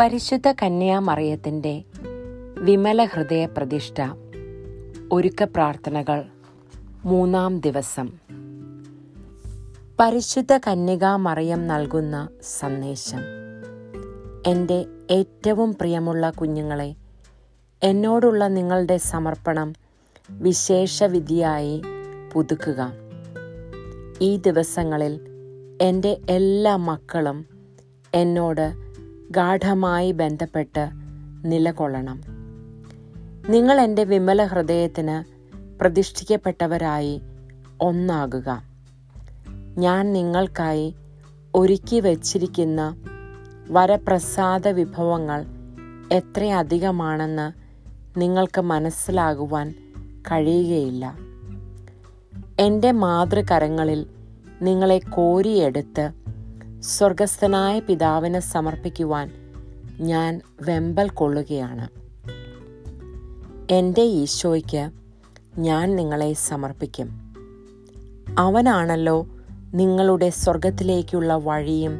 പരിശുദ്ധ കന്യാമറിയത്തിന്റെ വിമല ഹൃദയ പ്രതിഷ്ഠ ഒരുക്ക പ്രാർത്ഥനകൾ മൂന്നാം ദിവസം. പരിശുദ്ധ കന്യകാമറിയം നൽകുന്ന സന്ദേശം. എന്റെ ഏറ്റവും പ്രിയമുള്ള കുഞ്ഞുങ്ങളെ എന്നോടുള്ള നിങ്ങളുടെ സമർപ്പണം വിശേഷവിധിയായി പുതുക്കുക. ഈ ദിവസങ്ങളിൽ എന്റെ എല്ലാ മക്കളും എന്നോട് ഗാഠമായി ബന്ധപ്പെട്ട് നിലകൊള്ളണം. നിങ്ങൾ എന്റെ വിമല ഹൃദയത്തിന് പ്രതിഷ്ഠിക്കപ്പെട്ടവരായി ഒന്നാകുക. ഞാൻ നിങ്ങൾക്കായി ഒരുക്കി വച്ചിരിക്കുന്ന വരപ്രസാദ വിഭവങ്ങൾ എത്രയധികമാണെന്ന് നിങ്ങൾക്ക് മനസ്സിലാകുവാൻ കഴിയുകയില്ല. എന്റെ മാതൃകരങ്ങളിൽ നിങ്ങളെ കോരിയെടുത്ത് സ്വർഗസ്ഥനായ പിതാവിന് സമർപ്പിക്കുവാൻ ഞാൻ വെമ്പൽ കൊള്ളുകയാണ്. എന്റെ ഈശോയ്ക്ക് ഞാൻ നിങ്ങളെ സമർപ്പിക്കും. അവനാണല്ലോ നിങ്ങളുടെ സ്വർഗത്തിലേക്കുള്ള വഴിയും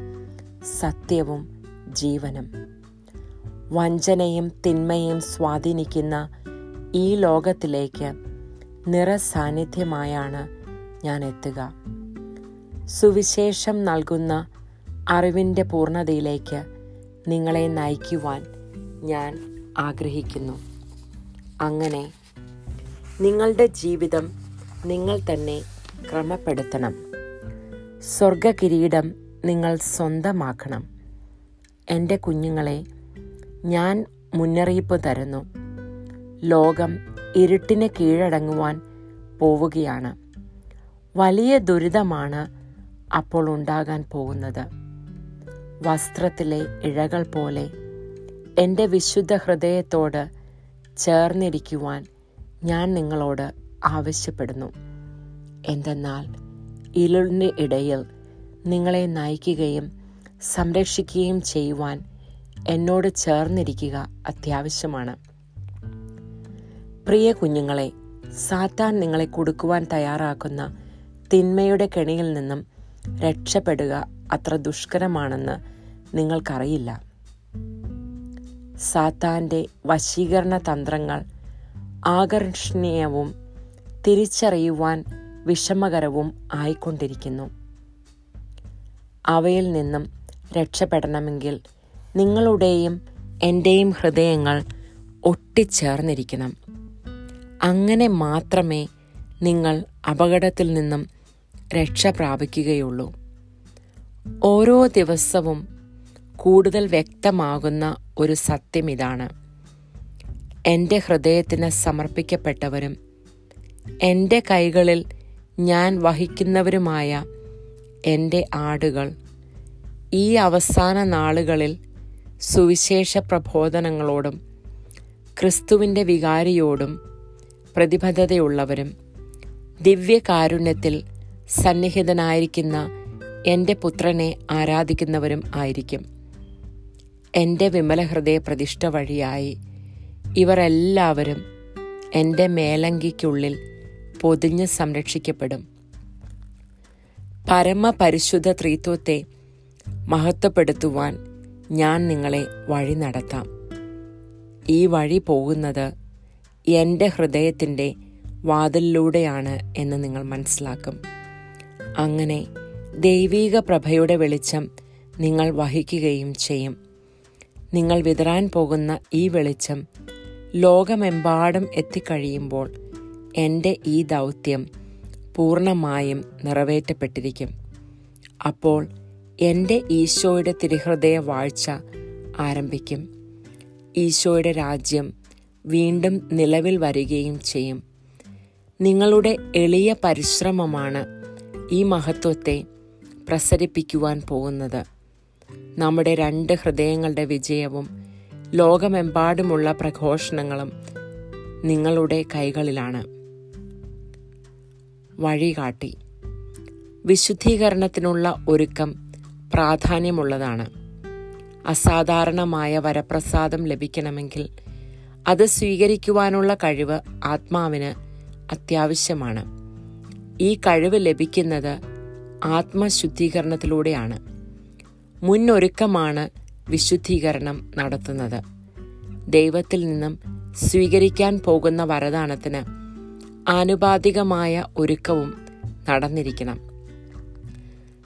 സത്യവും ജീവനും. വഞ്ചനയും തിന്മയും സ്വാധീനിക്കുന്ന ഈ ലോകത്തിലേക്ക് നിറസാന്നിധ്യമായാണ് ഞാൻ എത്തുക. സുവിശേഷം നൽകുന്ന അറിവിന്റെ പൂർണതയിലേക്ക് നിങ്ങളെ നയിക്കുവാൻ ഞാൻ ആഗ്രഹിക്കുന്നു. അങ്ങനെ നിങ്ങളുടെ ജീവിതം നിങ്ങൾ തന്നെ ക്രമപ്പെടുത്തണം. സ്വർഗകിരീടം നിങ്ങൾ സ്വന്തമാക്കണം. എന്റെ കുഞ്ഞുങ്ങളെ ഞാൻ മുന്നറിയിപ്പ് തരുന്നു. ലോകം ഇരുട്ടിന് കീഴടങ്ങുവാൻ പോവുകയാണ്. വലിയ ദുരിതമാണ് അപ്പോൾ ഉണ്ടാകാൻ പോകുന്നത്. വസ്ത്രത്തിലെ ഇഴകൾ പോലെ എന്റെ വിശുദ്ധ ഹൃദയത്തോട് ചേർന്നിരിക്കുവാൻ ഞാൻ നിങ്ങളോട് ആവശ്യപ്പെടുന്നു. എന്തെന്നാൽ ഇരുളിന് ഇടയിൽ നിങ്ങളെ നയിക്കുകയും സംരക്ഷിക്കുകയും ചെയ്യുവാൻ എന്നോട് ചേർന്നിരിക്കുക അത്യാവശ്യമാണ്. പ്രിയ കുഞ്ഞുങ്ങളെ സാത്താൻ നിങ്ങളെ കൊടുക്കുവാൻ തയ്യാറാക്കുന്ന തിന്മയുടെ കെണിയിൽ നിന്നും രക്ഷപ്പെടുക അത്ര ദുഷ്കരമാണെന്ന് നിങ്ങൾക്കറിയില്ല. സാത്താന്റെ വശീകരണ തന്ത്രങ്ങൾ ആകർഷണീയവും തിരിച്ചറിയുവാൻ വിഷമകരവും ആയിക്കൊണ്ടിരിക്കുന്നു. അവയിൽ നിന്നും രക്ഷപ്പെടണമെങ്കിൽ നിങ്ങളുടെയും എന്റെയും ഹൃദയങ്ങൾ ഒട്ടിച്ചേർന്നിരിക്കണം. അങ്ങനെ മാത്രമേ നിങ്ങൾ അപകടത്തിൽ നിന്നും രക്ഷ പ്രാപിക്കുകയുള്ളൂ. ഓരോ ദിവസവും കൂടുതൽ വ്യക്തമാകുന്ന ഒരു സത്യം ഇതാണ്. എന്റെ ഹൃദയത്തിന് സമർപ്പിക്കപ്പെട്ടവരും എന്റെ കൈകളിൽ ഞാൻ വഹിക്കുന്നവരുമായ എന്റെ ആടുകൾ ഈ അവസാന നാളുകളിൽ സുവിശേഷ പ്രബോധനങ്ങളോടും ക്രിസ്തുവിന്റെ വികാരിയോടും പ്രതിബദ്ധതയുള്ളവരും ദിവ്യകാരുണ്യത്തിൽ സന്നിഹിതനായിരിക്കുന്ന എന്റെ പുത്രനെ ആരാധിക്കുന്നവരും ആയിരിക്കും. എന്റെ വിമല ഹൃദയ പ്രതിഷ്ഠ വഴിയായി ഇവർ എല്ലാവരും എന്റെ മേലങ്കിക്കുള്ളിൽ പൊതിഞ്ഞ് സംരക്ഷിക്കപ്പെടും. പരമപരിശുദ്ധ ത്രീത്വത്തെ മഹത്വപ്പെടുത്തുവാൻ ഞാൻ നിങ്ങളെ വഴി നടത്താം. ഈ വഴി പോകുന്നത് എന്റെ ഹൃദയത്തിന്റെ വാതിലിലൂടെയാണ് എന്ന് നിങ്ങൾ മനസ്സിലാക്കും. അങ്ങനെ ദൈവീക പ്രഭയുടെ വെളിച്ചം നിങ്ങൾ വഹിക്കുകയും ചെയ്യും. നിങ്ങൾ വിതരാൻ പോകുന്ന ഈ വെളിച്ചം ലോകമെമ്പാടും എത്തിക്കഴിയുമ്പോൾ എന്റെ ഈ ദൗത്യം പൂർണമായും നിറവേറ്റപ്പെട്ടിരിക്കും. അപ്പോൾ എന്റെ ഈശോയുടെ തിരുഹൃദയ വാഴ്ച ആരംഭിക്കും. ഈശോയുടെ രാജ്യം വീണ്ടും നിലവിൽ വരികയും ചെയ്യും. നിങ്ങളുടെ എളിയ പരിശ്രമമാണ് ഈ മഹത്വത്തെ പ്രസരിപ്പിക്കുവാൻ പോകുന്നത്. നമ്മുടെ രണ്ട് ഹൃദയങ്ങളുടെ വിജയവും ലോകമെമ്പാടുമുള്ള പ്രഘോഷണങ്ങളും നിങ്ങളുടെ കൈകളിലാണ്. വഴികാട്ടി. വിശുദ്ധീകരണത്തിനുള്ള ഒരുക്കം പ്രാധാന്യമുള്ളതാണ്. അസാധാരണമായ വരപ്രസാദം ലഭിക്കണമെങ്കിൽ അത് സ്വീകരിക്കുവാനുള്ള കഴിവ് ആത്മാവിന് അത്യാവശ്യമാണ്. ഈ കഴിവ് ലഭിക്കുന്നത് ആത്മശുദ്ധീകരണത്തിലൂടെയാണ്. മുന്നൊരുക്കമാണ് വിശുദ്ധീകരണം നടത്തുന്നത്. ദൈവത്തിൽ നിന്നും സ്വീകരിക്കാൻ പോകുന്ന വരദാനത്തിന് ആനുപാതികമായ ഒരുക്കവും നടന്നിരിക്കണം.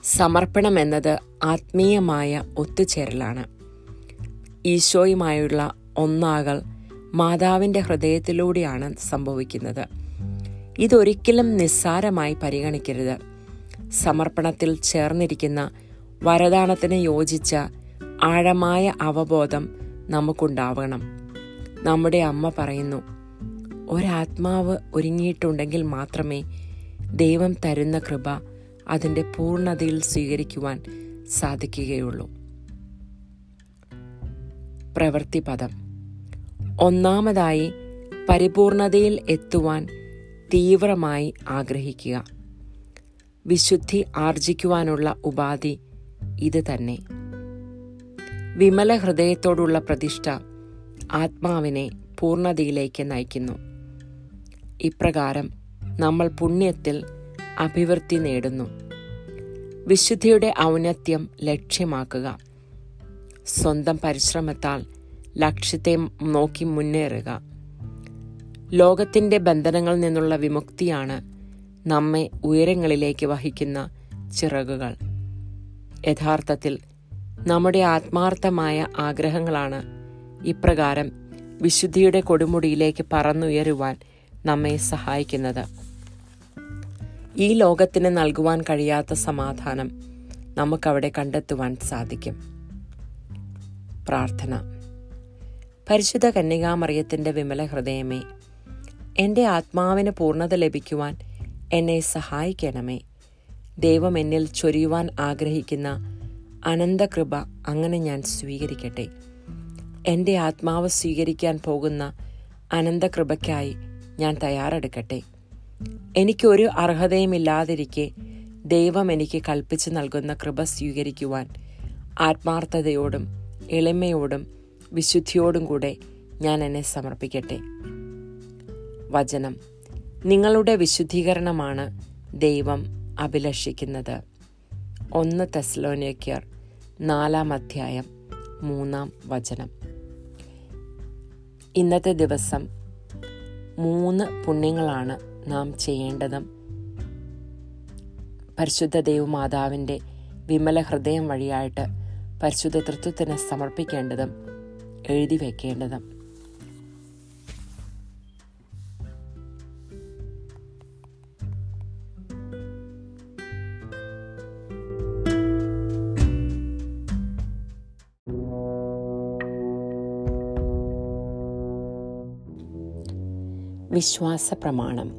സമർപ്പണം എന്നത് ആത്മീയമായ ഒത്തുചേരലാണ്. ഈശോയുമായുള്ള ഒന്നാകൽ മാതാവിന്റെ ഹൃദയത്തിലൂടെയാണ് സംഭവിക്കുന്നത്. ഇതൊരിക്കലും നിസ്സാരമായി പരിഗണിക്കരുത്. സമർപ്പണത്തിൽ ചേർന്നിരിക്കുന്ന വരദാനത്തിന് യോജിച്ച ആഴമായ അവബോധം നമുക്കുണ്ടാവണം. നമ്മുടെ അമ്മ പറയുന്നു ഒരാത്മാവ് ഒരുങ്ങിയിട്ടുണ്ടെങ്കിൽ മാത്രമേ ദൈവം തരുന്ന കൃപ അതിന്റെ പൂർണതയിൽ സ്വീകരിക്കുവാൻ സാധിക്കുകയുള്ളൂ. പ്രവൃത്തി പദം. ഒന്നാമതായി പരിപൂർണതയിൽ എത്തുവാൻ തീവ്രമായി ആഗ്രഹിക്കുക. വിശുദ്ധി ആർജിക്കുവാനുള്ള ഉപാധി ഇത് തന്നെ. വിമല ഹൃദയത്തോടുള്ള പ്രതിഷ്ഠ ആത്മാവിനെ പൂർണതയിലേക്ക് നയിക്കുന്നു. ഇപ്രകാരം നമ്മൾ പുണ്യത്തിൽ അഭിവൃദ്ധി നേടുന്നു. വിശുദ്ധിയുടെ ഔന്നത്യം ലക്ഷ്യമാക്കുക. സ്വന്തം പരിശ്രമത്താൽ ലക്ഷ്യത്തെ നോക്കി മുന്നേറുക. ലോകത്തിന്റെ ബന്ധനങ്ങളിൽ നിന്നുള്ള വിമുക്തിയാണ് നമ്മെ ഉയരങ്ങളിലേക്ക് വഹിക്കുന്ന ചിറകുകൾ. യഥാർത്ഥത്തിൽ നമ്മുടെ ആത്മാർത്ഥമായ ആഗ്രഹങ്ങളാണ്. ഇപ്രകാരം വിശുദ്ധിയുടെ കൊടുമുടിയിലേക്ക് പറന്നുയരുവാൻ നമ്മെ സഹായിക്കുന്നത്. ഈ ലോകത്തിന് നൽകുവാൻ കഴിയാത്ത സമാധാനം നമുക്കവിടെ കണ്ടെത്തുവാൻ സാധിക്കും. പ്രാർത്ഥന. പരിശുദ്ധ കന്യകാമറിയത്തിന്റെ വിമല ഹൃദയമേ എന്റെ ആത്മാവിന് പൂർണത ലഭിക്കുവാൻ എന്നെ സഹായിക്കണമേ. ദൈവം എന്നിൽ ചൊരിയുവാൻ ആഗ്രഹിക്കുന്ന അനന്തകൃപ അങ്ങനെ ഞാൻ സ്വീകരിക്കട്ടെ. എന്റെ ആത്മാവ് സ്വീകരിക്കാൻ പോകുന്ന അനന്തകൃപയ്ക്കായി ഞാൻ തയ്യാറെടുക്കട്ടെ. എനിക്കൊരു അർഹതയുമില്ലാതിരിക്കെ ദൈവം എനിക്ക് കൽപ്പിച്ചു നൽകുന്ന കൃപ സ്വീകരിക്കുവാൻ ആത്മാർത്ഥതയോടും എളിമയോടും വിശുദ്ധിയോടും കൂടെ ഞാൻ എന്നെ സമർപ്പിക്കട്ടെ. വചനം. നിങ്ങളുടെ വിശുദ്ധീകരണമാണ് ദൈവം അഭിലഷിക്കുന്നത് ഒന്ന് തെസ്ലോനിയക്കർ നാലാം അധ്യായം മൂന്നാം വചനം. ഇന്നത്തെ ദിവസം മൂന്ന് പുണ്യങ്ങളാണ് നാം ചെയ്യേണ്ടതും. പരിശുദ്ധ ദൈവമാതാവിന്റെ വിമല ഹൃദയം വഴിയായിട്ട് പരിശുദ്ധ തൃത്വത്തിന് സമർപ്പിക്കേണ്ടതും എഴുതി വയ്ക്കേണ്ടതും വിശ്വാസ പ്രമാണം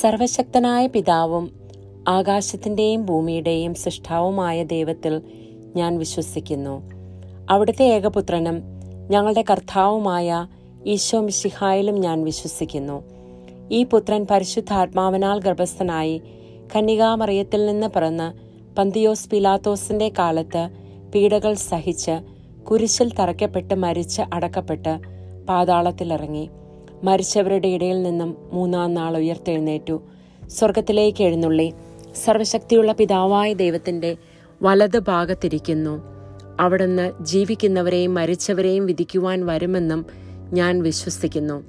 സർവശക്തനായ പിതാവും ആകാശത്തിന്റെയും ഭൂമിയുടെയും സൃഷ്ടാവുമായ ദൈവത്തിൽ ഞാൻ വിശ്വസിക്കുന്നു. അവിടുത്തെ ഏകപുത്രനും ഞങ്ങളുടെ കർത്താവുമായ ഈശോ മിശിഹായിലും ഞാൻ വിശ്വസിക്കുന്നു. ഈ പുത്രൻ പരിശുദ്ധാത്മാവിനാൽ ഗർഭസ്ഥനായി കന്യകാമറിയത്തിൽ നിന്ന് പിറന്ന് പന്തിയോസ് പിലാത്തോസിന്റെ കാലത്ത് പീഡകൾ സഹിച്ച് കുരിശിൽ തറയ്ക്കപ്പെട്ട് മരിച്ച് അടക്കപ്പെട്ട് പാതാളത്തിലിറങ്ങി. മരിച്ചവരുടെ ഇടയിൽ നിന്നും മൂന്നാം നാൾ ഉയർത്തെഴുന്നേറ്റു. സ്വർഗത്തിലേക്ക് എഴുന്നള്ളി. സർവശക്തിയുള്ള പിതാവായ ദൈവത്തിന്റെ വലത് ഭാഗത്തിരിക്കുന്നു. അവിടുന്ന് ജീവിക്കുന്നവരെയും മരിച്ചവരെയും വിധിക്കുവാൻ വരുമെന്നും ഞാൻ വിശ്വസിക്കുന്നു.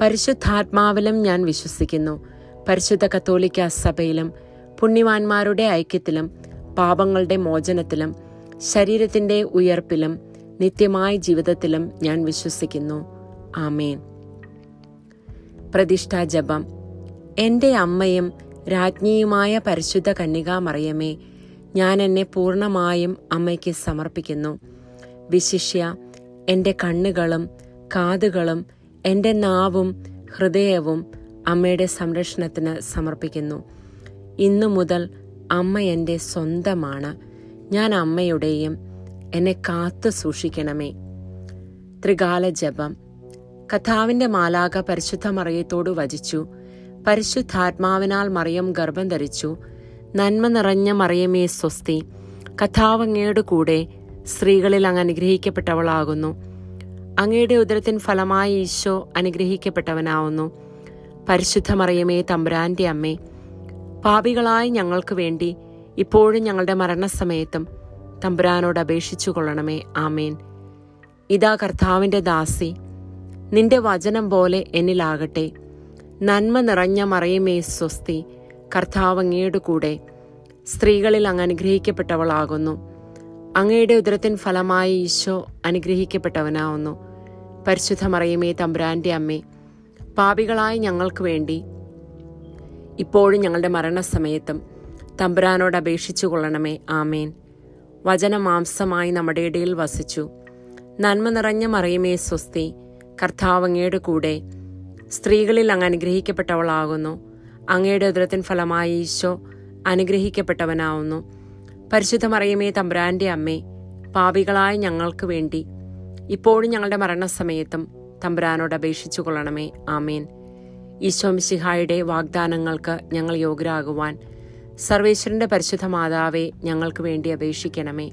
പരിശുദ്ധാത്മാവിലും ഞാൻ വിശ്വസിക്കുന്നു. പരിശുദ്ധ കത്തോലിക്ക സഭയിലും പുണ്യവാന്മാരുടെ ഐക്യത്തിലും പാപങ്ങളുടെ മോചനത്തിലും ശരീരത്തിന്റെ ഉയർപ്പിലും നിത്യമായ ജീവിതത്തിലും ഞാൻ വിശ്വസിക്കുന്നു. ആമേൻ. പ്രതിഷ്ഠാ ജപം. എന്റെ അമ്മയും രാജ്ഞിയുമായ പരിശുദ്ധ കന്യകാമറിയമേ ഞാൻ എന്നെ പൂർണമായും അമ്മയ്ക്ക് സമർപ്പിക്കുന്നു. വിശിഷ്യ എന്റെ കണ്ണുകളും കാതുകളും എന്റെ നാവും ഹൃദയവും അമ്മയുടെ സംരക്ഷണത്തിന് സമർപ്പിക്കുന്നു. ഇന്നു മുതൽ അമ്മ എന്റെ സ്വന്തമാണ്. ഞാൻ അമ്മയുടെയും എന്നെ കാത്തു സൂക്ഷിക്കണമേ. ത്രികാല ജപം. കഥാവിന്റെ മാലാക പരിശുദ്ധ മറിയത്തോട് വചിച്ചു. പരിശുദ്ധാത്മാവിനാൽ മറിയം ഗർഭം ധരിച്ചു. നന്മ നിറഞ്ഞ മറിയമേ സ്വസ്തി. കഥാവ് അങ്ങയുടെ കൂടെ സ്ത്രീകളിൽ അങ്ങ് അനുഗ്രഹിക്കപ്പെട്ടവളാകുന്നു. അങ്ങയുടെ ഉദരത്തിൻ ഫലമായി ഈശോ അനുഗ്രഹിക്കപ്പെട്ടവനാവുന്നു. പരിശുദ്ധ മറിയമേ തമ്പുരാന്റെ അമ്മേ പാപികളായി ഞങ്ങൾക്ക് വേണ്ടി ഇപ്പോഴും ഞങ്ങളുടെ മരണസമയത്തും തമ്പുരാനോട് അപേക്ഷിച്ചു കൊള്ളണമേ ആമേൻ. ഇതാ കർത്താവിന്റെ ദാസി നിന്റെ വചനം പോലെ എന്നിലാകട്ടെ. നന്മ നിറഞ്ഞ മറയുമേ സ്വസ്തി കർത്താവ് കൂടെ. സ്ത്രീകളിൽ അങ്ങ് അനുഗ്രഹിക്കപ്പെട്ടവളാകുന്നു. അങ്ങയുടെ ഉദരത്തിൻ ഫലമായി ഈശോ അനുഗ്രഹിക്കപ്പെട്ടവനാവുന്നു. പരിശുദ്ധ മറയുമേ തമ്പുരാന്റെ അമ്മേ പാപികളായ ഞങ്ങൾക്ക് വേണ്ടി ഇപ്പോഴും ഞങ്ങളുടെ മരണസമയത്തും തമ്പുരാനോട് അപേക്ഷിച്ചു കൊള്ളണമേ. ആമേൻ. വചനമാംസമായി നമ്മുടെ ഇടയിൽ വസിച്ചു. നന്മ നിറഞ്ഞ മറിയമേ സ്വസ്തി കർത്താവ് അങ്ങയുടെ കൂടെ സ്ത്രീകളിൽ അങ്ങ് അനുഗ്രഹിക്കപ്പെട്ടവളാകുന്നു. അങ്ങയുടെ ഉദരത്തിൻ ഫലമായി ഈശോ അനുഗ്രഹിക്കപ്പെട്ടവനാവുന്നു. പരിശുദ്ധ മറിയമേ തമ്പുരാന്റെ അമ്മേ പാപികളായ ഞങ്ങൾക്ക് വേണ്ടി ഇപ്പോഴും ഞങ്ങളുടെ മരണസമയത്തും തമ്പുരാനോട് അപേക്ഷിച്ചു കൊള്ളണമേ. ആമേൻ. ഈശോ മിശിഹായുടെ വാഗ്ദാനങ്ങൾക്ക് ഞങ്ങൾ യോഗ്യരാകുവാൻ സർവേശ്വരന്റെ പരിശുദ്ധ മാതാവെ ഞങ്ങൾക്ക് വേണ്ടി അപേക്ഷിക്കണമേ.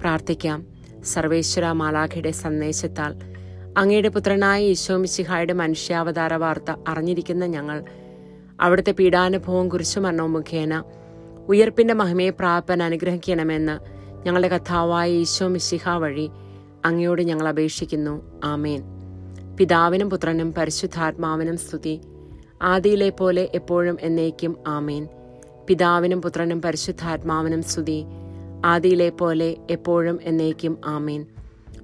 പ്രാർത്ഥിക്കാം. സർവേശ്വര മാലാഖയുടെ സന്ദേശത്താൽ അങ്ങയുടെ പുത്രനായ ഈശോ മിശിഹായുടെ മനുഷ്യാവതാര വാർത്ത അറിഞ്ഞിരിക്കുന്ന ഞങ്ങൾ. അവിടുത്തെ പീഡാനുഭവം കുരിശുമരണവും മുഖേന ഉയർപ്പിന്റെ മഹിമയെ പ്രാപൻ അനുഗ്രഹിക്കണമെന്ന് ഞങ്ങളുടെ കഥാവായ ഈശോ മിശിഹ വഴി അങ്ങയോട് ഞങ്ങൾ അപേക്ഷിക്കുന്നു. ആമേൻ. പിതാവിനും പുത്രനും പരിശുദ്ധാത്മാവിനും സ്തുതി. ആദിയിലെ പോലെ എപ്പോഴും എന്നേക്കും ആമേൻ. പിതാവിനും പുത്രനും പരിശുദ്ധാത്മാവിനും സ്തുതി. ആദിയിലെ പോലെ എപ്പോഴും എന്നേക്കും ആമേൻ.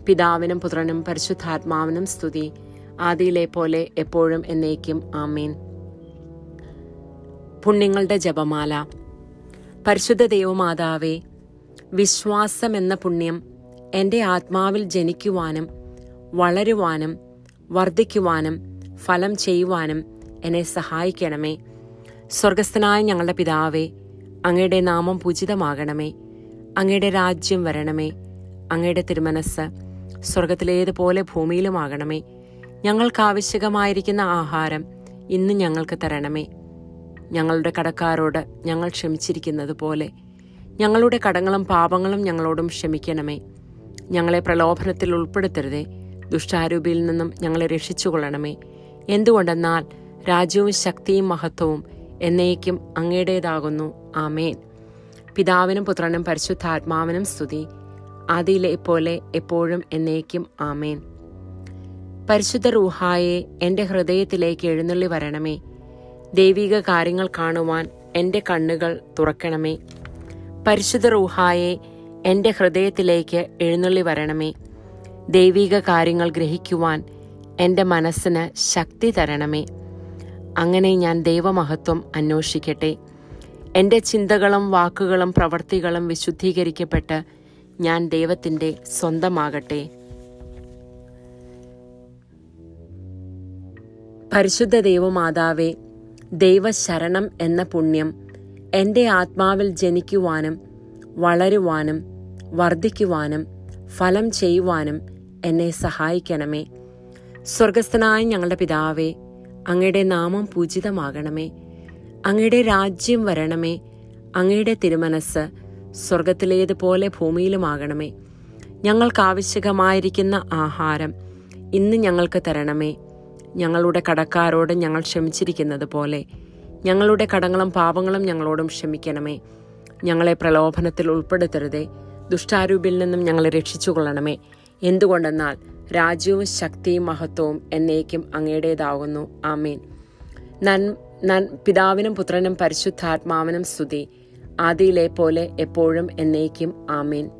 പിതാവിനും പുത്രനും പരിശുദ്ധാത്മാവിനും സ്തുതി. ആദിയിലെ പോലെ എപ്പോഴും എന്നേക്കും ആമീൻ. പുണ്യങ്ങളുടെ ജപമാല. പരിശുദ്ധ ദൈവമാതാവേ വിശ്വാസം എന്ന പുണ്യം എന്റെ ആത്മാവിൽ ജനിക്കുവാനും വളരുവാനും വർദ്ധിക്കുവാനും ഫലം ചെയ്യുവാനും എന്നെ സഹായിക്കണമേ. സ്വർഗസ്ഥനായ ഞങ്ങളുടെ പിതാവേ അങ്ങയുടെ നാമം പൂജിതമാകണമേ. അങ്ങയുടെ രാജ്യം വരണമേ. അങ്ങയുടെ തിരുമനസ് സ്വർഗത്തിലേതുപോലെ ഭൂമിയിലുമാകണമേ. ഞങ്ങൾക്ക് ആവശ്യകമായിരിക്കുന്ന ആഹാരം ഇന്ന് ഞങ്ങൾക്ക് തരണമേ. ഞങ്ങളുടെ കടക്കാരോട് ഞങ്ങൾ ക്ഷമിച്ചിരിക്കുന്നത് പോലെ ഞങ്ങളുടെ കടങ്ങളും പാപങ്ങളും ഞങ്ങളോടും ക്ഷമിക്കണമേ. ഞങ്ങളെ പ്രലോഭനത്തിൽ ഉൾപ്പെടുത്തരുതേ. ദുഷ്ടാരൂപിയിൽ നിന്നും ഞങ്ങളെ രക്ഷിച്ചുകൊള്ളണമേ. എന്തുകൊണ്ടെന്നാൽ രാജ്യവും ശക്തിയും മഹത്വവും എന്നേക്കും അങ്ങയുടേതാകുന്നു. ആമേൻ. പിതാവിനും പുത്രനും പരിശുദ്ധാത്മാവിനും സ്തുതി. ആദിയിലെ പോലെ എപ്പോഴും എന്നേക്കും ആമേൻ. പരിശുദ്ധ റൂഹായെ എന്റെ ഹൃദയത്തിലേക്ക് എഴുന്നള്ളി വരണമേ. ദൈവിക കാര്യങ്ങൾ കാണുവാൻ എന്റെ കണ്ണുകൾ തുറക്കണമേ. പരിശുദ്ധ റൂഹായെ എന്റെ ഹൃദയത്തിലേക്ക് എഴുന്നള്ളി വരണമേ. ദൈവിക കാര്യങ്ങൾ ഗ്രഹിക്കുവാൻ എന്റെ മനസ്സിന് ശക്തി തരണമേ. അങ്ങനെ ഞാൻ ദൈവമഹത്വം അന്വേഷിക്കട്ടെ. എന്റെ ചിന്തകളും വാക്കുകളും പ്രവൃത്തികളും വിശുദ്ധീകരിക്കപ്പെട്ട് ഞാൻ ദൈവത്തിന്റെ സ്വന്തമാകട്ടെ. പരിശുദ്ധ ദൈവമാതാവേ ദൈവശരണം എന്ന പുണ്യം എന്റെ ആത്മാവിൽ ജനിക്കുവാനും വളരുവാനും വർദ്ധിക്കുവാനും ഫലം ചെയ്യുവാനും എന്നെ സഹായിക്കണമേ. സ്വർഗസ്ഥനായ ഞങ്ങളുടെ പിതാവേ അങ്ങയുടെ നാമം പൂജിതമാകണമേ. അങ്ങയുടെ രാജ്യം വരണമേ. അങ്ങയുടെ തിരുമനസ് സ്വർഗത്തിലേതുപോലെ ഭൂമിയിലുമാകണമേ. ഞങ്ങൾക്ക് ആവശ്യകമായിരിക്കുന്ന ആഹാരം ഇന്ന് ഞങ്ങൾക്ക് തരണമേ. ഞങ്ങളുടെ കടക്കാരോട് ഞങ്ങൾ ക്ഷമിച്ചിരിക്കുന്നത് പോലെ ഞങ്ങളുടെ കടങ്ങളും പാപങ്ങളും ഞങ്ങളോടും ക്ഷമിക്കണമേ. ഞങ്ങളെ പ്രലോഭനത്തിൽ ഉൾപ്പെടുത്തരുതേ. ദുഷ്ടാരൂപിൽ നിന്നും ഞങ്ങളെ രക്ഷിച്ചുകൊള്ളണമേ. എന്തുകൊണ്ടെന്നാൽ രാജ്യവും ശക്തിയും മഹത്വവും എന്നേക്കും അങ്ങയുടേതാകുന്നു ആമീൻ. നൻ നൻ പിതാവിനും പുത്രനും പരിശുദ്ധാത്മാവിനും സ്തുതി. ആദിയിലെ പോലെ എപ്പോഴും എന്നേക്കും ആമേൻ.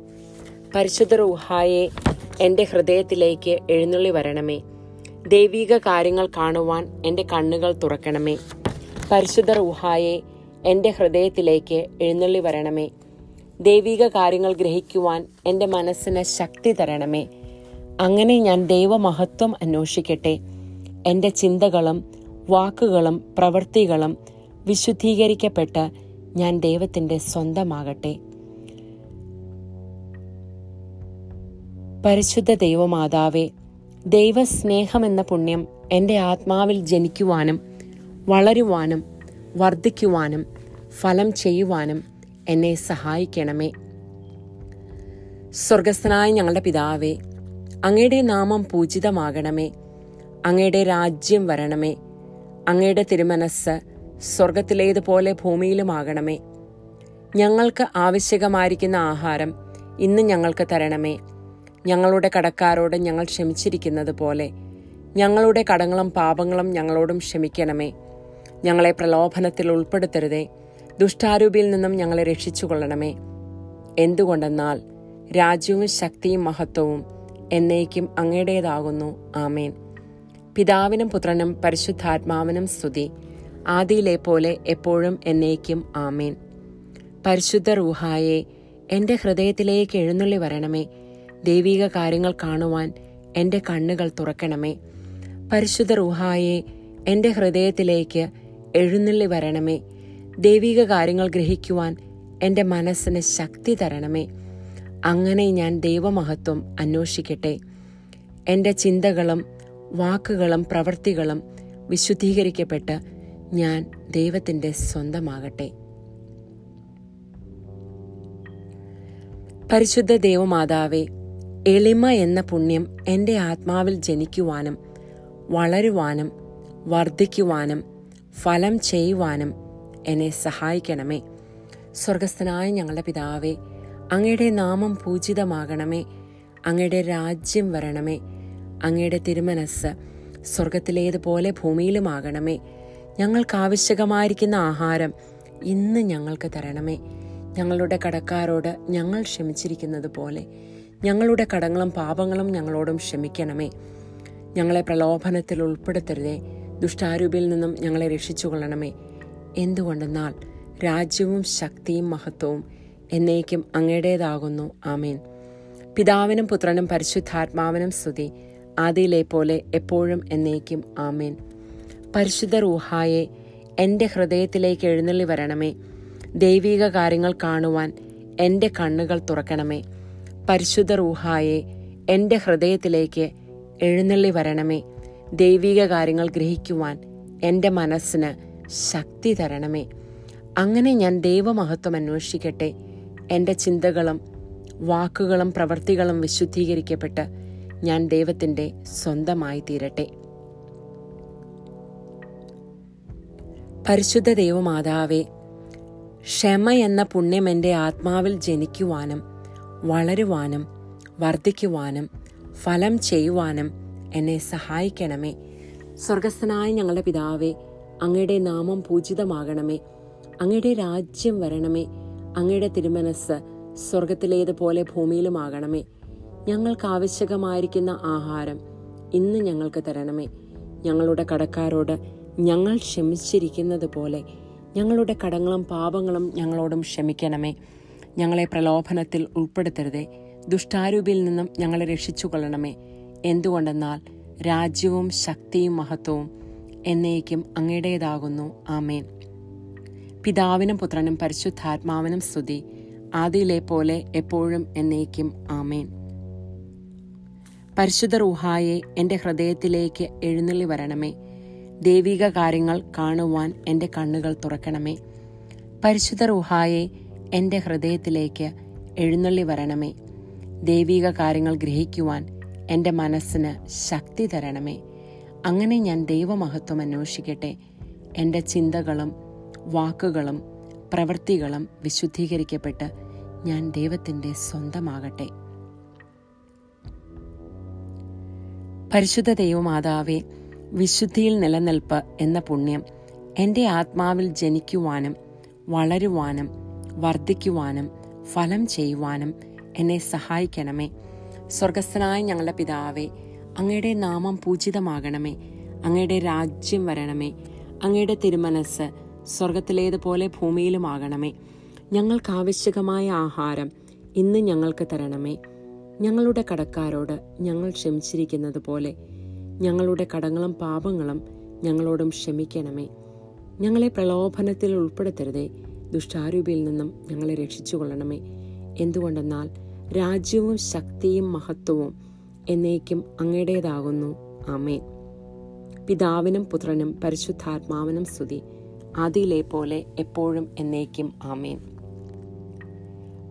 പരിശുദ്ധ റൂഹായെ എന്റെ ഹൃദയത്തിലേക്ക് എഴുന്നള്ളി വരണമേ. ദൈവീക കാര്യങ്ങൾ കാണുവാൻ എന്റെ കണ്ണുകൾ തുറക്കണമേ. പരിശുദ്ധ റൂഹായെ എന്റെ ഹൃദയത്തിലേക്ക് എഴുന്നള്ളി വരണമേ. ദൈവിക കാര്യങ്ങൾ ഗ്രഹിക്കുവാൻ എന്റെ മനസ്സിന് ശക്തി തരണമേ. അങ്ങനെ ഞാൻ ദൈവമഹത്വം അന്വേഷിക്കട്ടെ. എന്റെ ചിന്തകളും വാക്കുകളും പ്രവൃത്തികളും വിശുദ്ധീകരിക്കപ്പെട്ട് ഞാൻ ദൈവത്തിന്റെ സ്വന്തമാകട്ടെ. പരിശുദ്ധ ദൈവമാതാവേ ദൈവസ്നേഹമെന്ന പുണ്യം എന്റെ ആത്മാവിൽ ജനിക്കുവാനും വളരുവാനും വർദ്ധിക്കുവാനും ഫലം ചെയ്യുവാനും എന്നെ സഹായിക്കണമേ. സ്വർഗസ്ഥനായ ഞങ്ങളുടെ പിതാവേ അങ്ങയുടെ നാമം പൂജിതമാകണമേ. അങ്ങയുടെ രാജ്യം വരണമേ. അങ്ങയുടെ തിരുമനസ് സ്വർഗത്തിലേതുപോലെ ഭൂമിയിലുമാകണമേ. ഞങ്ങൾക്ക് ആവശ്യകമായിരിക്കുന്ന ആഹാരം ഇന്ന് ഞങ്ങൾക്ക് തരണമേ. ഞങ്ങളുടെ കടക്കാരോട് ഞങ്ങൾ ക്ഷമിച്ചിരിക്കുന്നത് പോലെ ഞങ്ങളുടെ കടങ്ങളും പാപങ്ങളും ഞങ്ങളോടും ക്ഷമിക്കണമേ. ഞങ്ങളെ പ്രലോഭനത്തിൽ ഉൾപ്പെടുത്തരുതേ ദുഷ്ടാരൂപിയിൽ നിന്നും ഞങ്ങളെ രക്ഷിച്ചുകൊള്ളണമേ. എന്തുകൊണ്ടെന്നാൽ രാജ്യവും ശക്തിയും മഹത്വവും എന്നേക്കും അങ്ങയുടേതാകുന്നു. ആമേൻ. പിതാവിനും പുത്രനും പരിശുദ്ധാത്മാവിനും സ്തുതി. ആദിയിലെ പോലെ എപ്പോഴും എന്നേക്കും ആമേൻ. പരിശുദ്ധ റൂഹായെ എന്റെ ഹൃദയത്തിലേക്ക് എഴുന്നള്ളി വരണമേ. ദൈവിക കാര്യങ്ങൾ കാണുവാൻ എന്റെ കണ്ണുകൾ തുറക്കണമേ. പരിശുദ്ധ റൂഹായെ എന്റെ ഹൃദയത്തിലേക്ക് എഴുന്നള്ളി വരണമേ. ദൈവിക കാര്യങ്ങൾ ഗ്രഹിക്കുവാൻ എന്റെ മനസ്സിന് ശക്തി തരണമേ. അങ്ങനെ ഞാൻ ദൈവമഹത്വം അന്വേഷിക്കട്ടെ. എന്റെ ചിന്തകളും വാക്കുകളും പ്രവൃത്തികളും വിശുദ്ധീകരിക്കപ്പെട്ട് ഞാൻ ദൈവത്തിന്റെ സ്വന്തമാകട്ടെ. പരിശുദ്ധ ദേവമാതാവെ എളിമ എന്ന പുണ്യം എന്റെ ആത്മാവിൽ ജനിക്കുവാനും വളരുവാനും വർദ്ധിക്കുവാനും ഫലം ചെയ്യുവാനും എന്നെ സഹായിക്കണമേ. സ്വർഗസ്ഥനായ ഞങ്ങളുടെ പിതാവേ അങ്ങയുടെ നാമം പൂജിതമാകണമേ. അങ്ങയുടെ രാജ്യം വരണമേ. അങ്ങയുടെ തിരുമനസ് സ്വർഗത്തിലേതുപോലെ ഭൂമിയിലുമാകണമേ. ഞങ്ങൾക്ക് ആവശ്യകമായിരിക്കുന്ന ആഹാരം ഇന്ന് ഞങ്ങൾക്ക് തരണമേ. ഞങ്ങളുടെ കടക്കാരോട് ഞങ്ങൾ ക്ഷമിച്ചിരിക്കുന്നത് പോലെ ഞങ്ങളുടെ കടങ്ങളും പാപങ്ങളും ഞങ്ങളോടും ക്ഷമിക്കണമേ. ഞങ്ങളെ പ്രലോഭനത്തിൽ ഉൾപ്പെടുത്തരുതേ. ദുഷ്ടാരൂപിയിൽ നിന്നും ഞങ്ങളെ രക്ഷിച്ചുകൊള്ളണമേ. എന്തുകൊണ്ടെന്നാൽ രാജ്യവും ശക്തിയും മഹത്വവും എന്നേക്കും അങ്ങയുടേതാകുന്നു. ആമേൻ. പിതാവിനും പുത്രനും പരിശുദ്ധാത്മാവിനും സ്തുതി. ആദിയിലെ പോലെ എപ്പോഴും എന്നേക്കും ആമേൻ. പരിശുദ്ധ റൂഹായെ എന്റെ ഹൃദയത്തിലേക്ക് എഴുന്നള്ളി വരണമേ. ദൈവിക കാര്യങ്ങൾ കാണുവാൻ എന്റെ കണ്ണുകൾ തുറക്കണമേ. പരിശുദ്ധ റൂഹായെ എന്റെ ഹൃദയത്തിലേക്ക് എഴുന്നള്ളി വരണമേ. ദൈവിക കാര്യങ്ങൾ ഗ്രഹിക്കുവാൻ എന്റെ മനസ്സിന് ശക്തി തരണമേ. അങ്ങനെ ഞാൻ ദൈവമഹത്വം അന്വേഷിക്കട്ടെ. എന്റെ ചിന്തകളും വാക്കുകളും പ്രവൃത്തികളും വിശുദ്ധീകരിക്കപ്പെട്ട് ഞാൻ ദൈവത്തിന്റെ സ്വന്തമായി തീരട്ടെ. പരിശുദ്ധ ദൈവമാതാവേ ക്ഷമ എന്ന പുണ്യം എന്റെ ആത്മാവിൽ ജനിക്കുവാനും വളരുവാനും വർദ്ധിക്കുവാനും ഫലം ചെയ്യുവാനും എന്നെ സഹായിക്കണമേ. സ്വർഗസ്ഥനായ ഞങ്ങളുടെ പിതാവേ അങ്ങയുടെ നാമം പൂജിതമാകണമേ. അങ്ങയുടെ രാജ്യം വരണമേ. അങ്ങയുടെ തിരുമനസ് സ്വർഗത്തിലേതുപോലെ ഭൂമിയിലുമാകണമേ. ഞങ്ങൾക്ക് ആവശ്യകമായിരിക്കുന്ന ആഹാരം ഇന്ന് ഞങ്ങൾക്ക് തരണമേ. ഞങ്ങളുടെ കടക്കാരോട് ഞങ്ങൾ ക്ഷമിച്ചിരിക്കുന്നത് പോലെ ഞങ്ങളുടെ കടങ്ങളും പാപങ്ങളും ഞങ്ങളോടും ക്ഷമിക്കണമേ. ഞങ്ങളെ പ്രലോഭനത്തിൽ ഉൾപ്പെടുത്തരുതേ. ദുഷ്ടാരൂപിയിൽ നിന്നും ഞങ്ങളെ രക്ഷിച്ചുകൊള്ളണമേ. എന്തുകൊണ്ടെന്നാൽ രാജ്യവും ശക്തിയും മഹത്വവും എന്നേക്കും അങ്ങയുടേതാകുന്നു. ആമേൻ. പിതാവിനും പുത്രനും പരിശുദ്ധാത്മാവിനും സ്തുതി. ആദിയിലെ പോലെ എപ്പോഴും എന്നേക്കും ആമേൻ. പരിശുദ്ധ റൂഹായെ എന്റെ ഹൃദയത്തിലേക്ക് എഴുന്നള്ളി വരണമേ. ദൈവിക കാര്യങ്ങൾ കാണുവാൻ എന്റെ കണ്ണുകൾ തുറക്കണമേ. പരിശുദ്ധ റുഹായെ എന്റെ ഹൃദയത്തിലേക്ക് എഴുന്നള്ളി വരണമേ. ദൈവിക കാര്യങ്ങൾ ഗ്രഹിക്കുവാൻ എന്റെ മനസ്സിന് ശക്തി തരണമേ. അങ്ങനെ ഞാൻ ദൈവമഹത്വം അന്വേഷിക്കട്ടെ. എന്റെ ചിന്തകളും വാക്കുകളും പ്രവൃത്തികളും വിശുദ്ധീകരിക്കപ്പെട്ട് ഞാൻ ദൈവത്തിന്റെ സ്വന്തമാകട്ടെ. പരിശുദ്ധ ദൈവമാതാവേ വിശുദ്ധിയിൽ നിലനിൽപ്പ് എന്ന പുണ്യം എന്റെ ആത്മാവിൽ ജനിക്കുവാനും വളരുവാനും വർദ്ധിക്കുവാനും ഫലം ചെയ്യുവാനും എന്നെ സഹായിക്കണമേ. സ്വർഗസ്ഥനായ ഞങ്ങളുടെ പിതാവേ അങ്ങയുടെ നാമം പൂജിതമാകണമേ. അങ്ങയുടെ രാജ്യം വരണമേ. അങ്ങയുടെ തിരുമനസ് സ്വർഗത്തിലേതുപോലെ ഭൂമിയിലുമാകണമേ. ഞങ്ങൾക്ക് ആവശ്യകമായ ആഹാരം ഇന്ന് ഞങ്ങൾക്ക് തരണമേ. ഞങ്ങളുടെ കടക്കാരോട് ഞങ്ങൾ ക്ഷമിച്ചിരിക്കുന്നത് പോലെ ഞങ്ങളുടെ കടങ്ങളും പാപങ്ങളും ഞങ്ങളോടും ക്ഷമിക്കണമേ. ഞങ്ങളെ പ്രലോഭനത്തിൽ ഉൾപ്പെടുത്തരുതേ. ദുഷ്ടാരൂപിയിൽ നിന്നും ഞങ്ങളെ രക്ഷിച്ചുകൊള്ളണമേ. എന്തുകൊണ്ടെന്നാൽ രാജ്യവും ശക്തിയും മഹത്വവും എന്നേക്കും അങ്ങയുടേതാകുന്നു. ആമേൻ. പിതാവിനും പുത്രനും പരിശുദ്ധാത്മാവിനും സ്തുതി. ആദിയിലെ പോലെ എപ്പോഴും എന്നേക്കും ആമേൻ.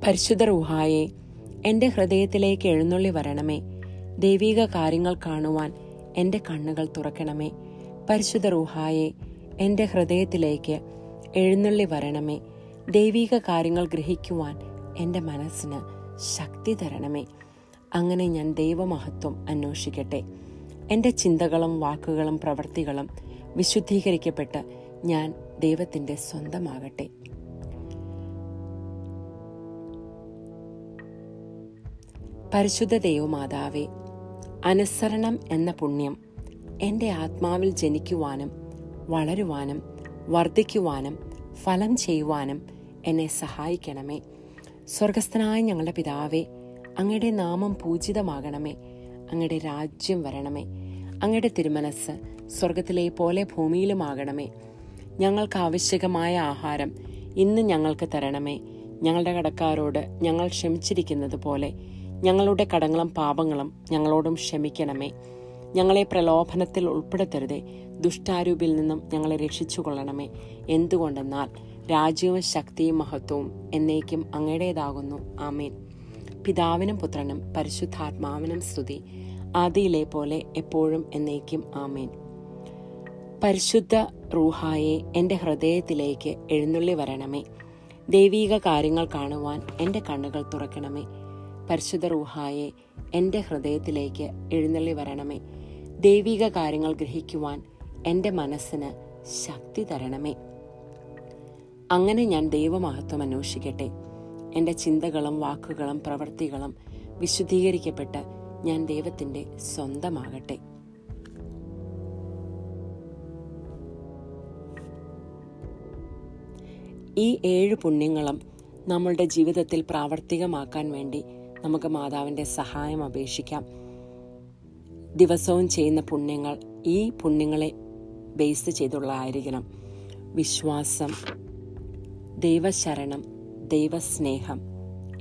പരിശുദ്ധ റുഹായെ എന്റെ ഹൃദയത്തിലേക്ക് എഴുന്നള്ളി വരണമേ. ദൈവിക കാര്യങ്ങൾ കാണുവാൻ എന്റെ കണ്ണുകൾ തുറക്കണമേ. പരിശുദ്ധ റൂഹായെ എന്റെ ഹൃദയത്തിലേക്ക് എഴുന്നള്ളി വരണമേ. ദൈവീക കാര്യങ്ങൾ ഗ്രഹിക്കുവാൻ എന്റെ മനസ്സിന് ശക്തി തരണമേ. അങ്ങനെ ഞാൻ ദൈവമഹത്വം അന്വേഷിക്കട്ടെ. എന്റെ ചിന്തകളും വാക്കുകളും പ്രവൃത്തികളും വിശുദ്ധീകരിക്കപ്പെട്ട് ഞാൻ ദൈവത്തിന്റെ സ്വന്തമാകട്ടെ. പരിശുദ്ധ ദൈവമാതാവേ അനുസരണം എന്ന പുണ്യം എന്റെ ആത്മാവിൽ ജനിക്കുവാനും വളരുവാനും വർദ്ധിക്കുവാനും ഫലം ചെയ്യുവാനും എന്നെ സഹായിക്കണമേ. സ്വർഗസ്ഥനായ ഞങ്ങളുടെ പിതാവേ അങ്ങയുടെ നാമം പൂജിതമാകണമേ. അങ്ങയുടെ രാജ്യം വരണമേ. അങ്ങയുടെ തിരുമനസ് സ്വർഗത്തിലെ പോലെ ഭൂമിയിലുമാകണമേ. ഞങ്ങൾക്ക് ആവശ്യകമായ ആഹാരം ഇന്ന് ഞങ്ങൾക്ക് തരണമേ. ഞങ്ങളുടെ കടക്കാരോട് ഞങ്ങൾ ക്ഷമിച്ചിരിക്കുന്നത് പോലെ ഞങ്ങളുടെ കടങ്ങളും പാപങ്ങളും ഞങ്ങളോടും ക്ഷമിക്കണമേ. ഞങ്ങളെ പ്രലോഭനത്തിൽ ഉൾപ്പെടുത്തരുതേ. ദുഷ്ടാരൂപിൽ നിന്നും ഞങ്ങളെ രക്ഷിച്ചുകൊള്ളണമേ. എന്തുകൊണ്ടെന്നാൽ രാജ്യവും ശക്തിയും മഹത്വവും എന്നേക്കും അങ്ങയുടേതാകുന്നു. ആമേൻ. പിതാവിനും പുത്രനും പരിശുദ്ധാത്മാവിനും സ്തുതി. ആദിയിലെ പോലെ എപ്പോഴും എന്നേക്കും ആമേൻ. പരിശുദ്ധ റൂഹായെ എന്റെ ഹൃദയത്തിലേക്ക് എഴുന്നള്ളി വരണമേ. ദൈവീക കാര്യങ്ങൾ കാണുവാൻ എന്റെ കണ്ണുകൾ തുറക്കണമേ. പരിശുദ്ധ റൂഹായെ എന്റെ ഹൃദയത്തിലേക്ക് എഴുന്നള്ളി വരണമേ. ദൈവിക കാര്യങ്ങൾ ഗ്രഹിക്കുവാൻ എന്റെ മനസ്സിന് ശക്തി തരണമേ. അങ്ങനെ ഞാൻ ദൈവമഹത്വം അന്വേഷിക്കട്ടെ. എന്റെ ചിന്തകളും വാക്കുകളും പ്രവൃത്തികളും വിശുദ്ധീകരിക്കപ്പെട്ട് ഞാൻ ദൈവത്തിന്റെ സ്വന്തമാകട്ടെ. ഈ ഏഴ് പുണ്യങ്ങളും നമ്മളുടെ ജീവിതത്തിൽ പ്രാവർത്തികമാക്കാൻ വേണ്ടി നമുക്ക് മാതാവിന്റെ സഹായം അപേക്ഷിക്കാം. ദിവസവും ചെയ്യുന്ന പുണ്യങ്ങൾ ഈ പുണ്യങ്ങളെ ബേസ് ചെയ്തുള്ളതായിരിക്കണം. വിശ്വാസം ദൈവശരണം ദൈവസ്നേഹം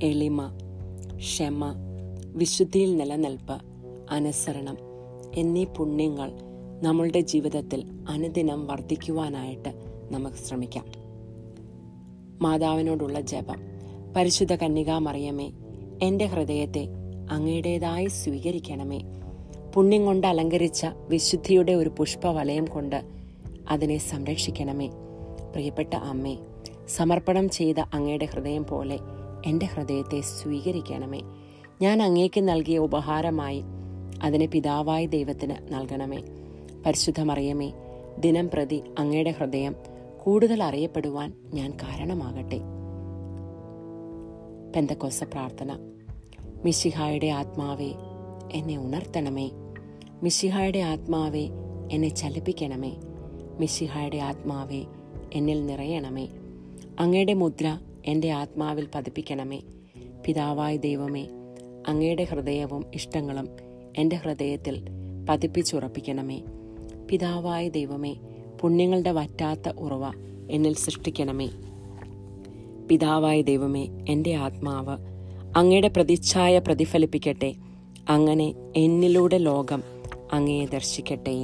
എളിമ ക്ഷമ വിശുദ്ധിയിൽ നിലനിൽപ്പ് അനുസരണം എന്നീ പുണ്യങ്ങൾ നമ്മളുടെ ജീവിതത്തിൽ അനുദിനം വർദ്ധിക്കുവാനായിട്ട് നമുക്ക് ശ്രമിക്കാം. മാതാവിനോടുള്ള ജപം. പരിശുദ്ധ കന്യകാമറിയമേ എന്റെ ഹൃദയത്തെ അങ്ങയുടേതായി സ്വീകരിക്കണമേ. പുണ്യം കൊണ്ട് അലങ്കരിച്ച വിശുദ്ധിയുടെ ഒരു പുഷ്പവലയം കൊണ്ട് അതിനെ സംരക്ഷിക്കണമേ. പ്രിയപ്പെട്ട അമ്മേ സമർപ്പണം ചെയ്ത അങ്ങയുടെ ഹൃദയം പോലെ എന്റെ ഹൃദയത്തെ സ്വീകരിക്കണമേ. ഞാൻ അങ്ങേക്ക് നൽകിയ ഉപഹാരമായി അതിനെ പിതാവായ ദൈവത്തിന് നൽകണമേ. പരിശുദ്ധമറിയമേ ദിനം പ്രതി അങ്ങയുടെ ഹൃദയം കൂടുതൽ അറിയപ്പെടുവാൻ ഞാൻ കാരണമാകട്ടെ. പെന്തക്കോസ പ്രാർത്ഥന. മിശിഹായുടെ ആത്മാവെ എന്നെ ഉണർത്തണമേ. മിശിഹായുടെ ആത്മാവെ എന്നെ ചലിപ്പിക്കണമേ. മിശിഹായുടെ ആത്മാവെ എന്നിൽ നിറയണമേ. അങ്ങയുടെ മുദ്ര എന്റെ ആത്മാവിൽ പതിപ്പിക്കണമേ. പിതാവായ ദൈവമേ അങ്ങയുടെ ഹൃദയവും ഇഷ്ടങ്ങളും എന്റെ ഹൃദയത്തിൽ പതിപ്പിച്ചുറപ്പിക്കണമേ. പിതാവായ ദൈവമേ പുണ്യങ്ങളുടെ വറ്റാത്ത ഉറവ എന്നിൽ സൃഷ്ടിക്കണമേ. പിതാവായ ദൈവമേ എന്റെ ആത്മാവ് അങ്ങയുടെ പ്രതിച്ഛായ പ്രതിഫലിപ്പിക്കട്ടെ. അങ്ങനെ എന്നിലൂടെ ലോകം അങ്ങയെ ദർശിക്കട്ടെ.